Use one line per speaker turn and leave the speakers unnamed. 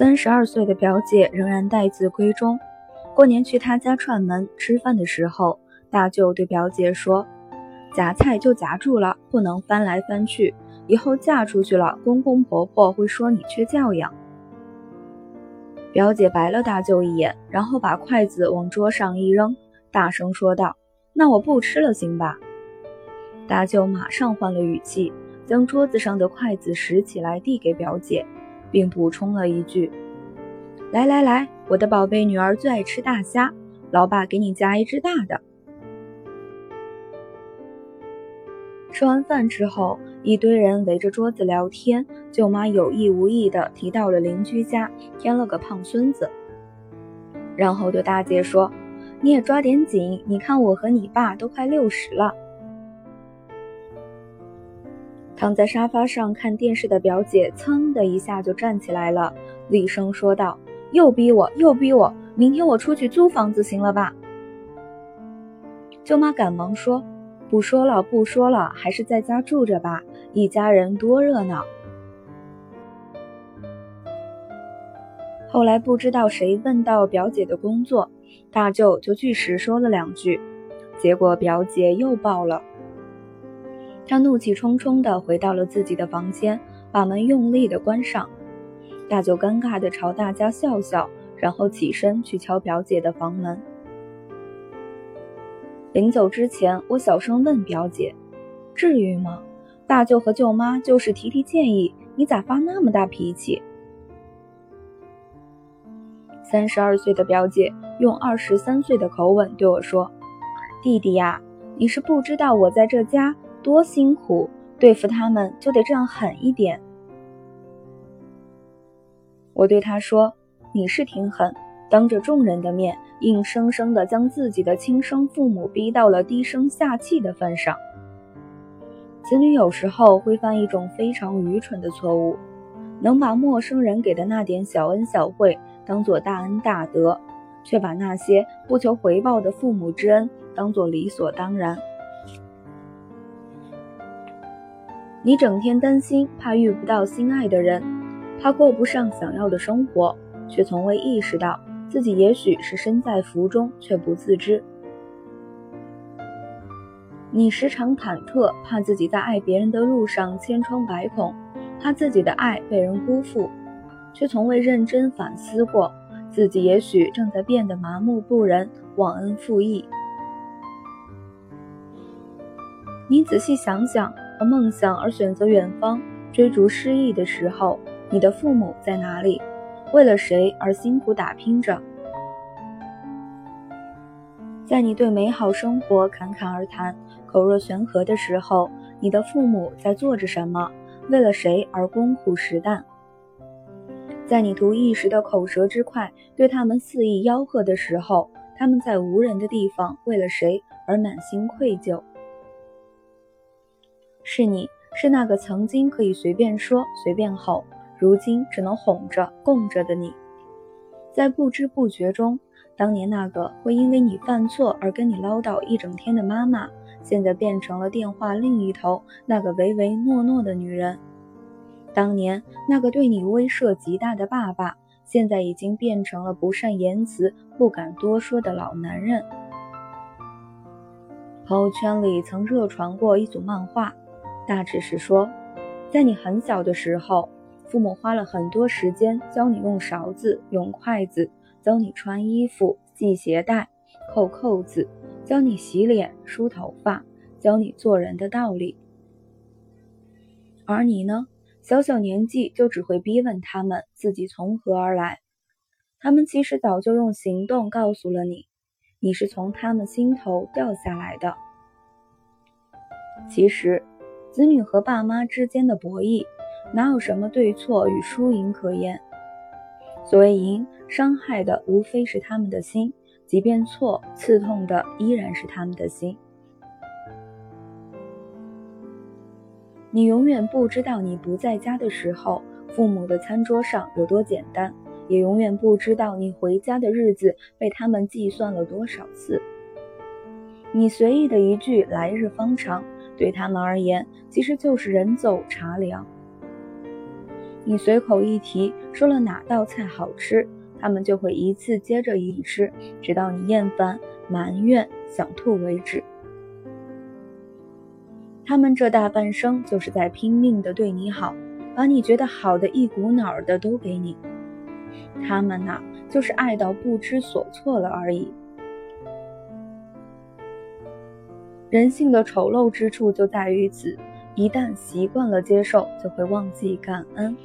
三十二岁的表姐仍然待字闺中。过年去她家串门吃饭的时候，大舅对表姐说：“夹菜就夹住了，不能翻来翻去。以后嫁出去了，公公婆婆会说你缺教养。”表姐白了大舅一眼，然后把筷子往桌上一扔，大声说道：“那我不吃了，行吧？”大舅马上换了语气，将桌子上的筷子拾起来递给表姐。并补充了一句：“来来来，我的宝贝女儿最爱吃大虾，老爸给你夹一只大的。”吃完饭之后，一堆人围着桌子聊天。舅妈有意无意地提到了邻居家添了个胖孙子，然后对大姐说：“你也抓点紧，你看我和你爸都快六十了。”躺在沙发上看电视的表姐噌的一下就站起来了，厉声说道：“又逼我，又逼我！明天我出去租房子，行了吧？”舅妈赶忙说：“不说了，不说了，还是在家住着吧，一家人多热闹。”后来不知道谁问到表姐的工作，大舅就据实说了两句，结果表姐又爆了。他怒气冲冲地回到了自己的房间，把门用力地关上。大舅尴尬地朝大家笑笑，然后起身去敲表姐的房门。临走之前，我小声问表姐：“至于吗？大舅和舅妈就是提提建议，你咋发那么大脾气？”三十二岁的表姐用二十三岁的口吻对我说：“弟弟呀，你是不知道我在这家。”多辛苦，对付他们就得这样狠一点。我对他说：“你是挺狠，当着众人的面，硬生生的将自己的亲生父母逼到了低声下气的份上。”子女有时候会犯一种非常愚蠢的错误，能把陌生人给的那点小恩小惠当做大恩大德，却把那些不求回报的父母之恩当做理所当然。你整天担心，怕遇不到心爱的人，怕过不上想要的生活，却从未意识到自己也许是身在福中却不自知。你时常忐忑，怕自己在爱别人的路上千疮百孔，怕自己的爱被人辜负，却从未认真反思过自己也许正在变得麻木不仁、忘恩负义。你仔细想想。和梦想而选择远方追逐诗意的时候，你的父母在哪里？为了谁而辛苦打拼着？在你对美好生活侃侃而谈、口若悬河的时候，你的父母在做着什么？为了谁而功苦实担？在你图一时的口舌之快，对他们肆意吆喝的时候，他们在无人的地方为了谁而满心愧疚？是你是那个曾经可以随便说、随便吼，如今只能哄着、供着的你，在不知不觉中，当年那个会因为你犯错而跟你唠叨一整天的妈妈，现在变成了电话另一头那个唯唯诺诺的女人；当年那个对你威慑极大的爸爸，现在已经变成了不善言辞、不敢多说的老男人。朋友圈里曾热传过一组漫画。大致是说，在你很小的时候，父母花了很多时间教你用勺子、用筷子，教你穿衣服、系鞋带、扣扣子，教你洗脸、梳头发，教你做人的道理。而你呢，小小年纪就只会逼问他们自己从何而来。他们其实早就用行动告诉了你，你是从他们心头掉下来的。其实。子女和爸妈之间的博弈，哪有什么对错与输赢可言？所谓赢，伤害的无非是他们的心；即便错，刺痛的依然是他们的心。你永远不知道，你不在家的时候，父母的餐桌上有多简单；也永远不知道，你回家的日子被他们计算了多少次。你随意的一句“来日方长”。对他们而言，其实就是人走茶凉。你随口一提，说了哪道菜好吃，他们就会一次接着一吃，直到你厌烦、埋怨、想吐为止。他们这大半生就是在拼命的对你好，把你觉得好的一股脑的都给你。他们呐，就是爱到不知所措了而已。人性的丑陋之处就在于此，一旦习惯了接受，就会忘记感恩。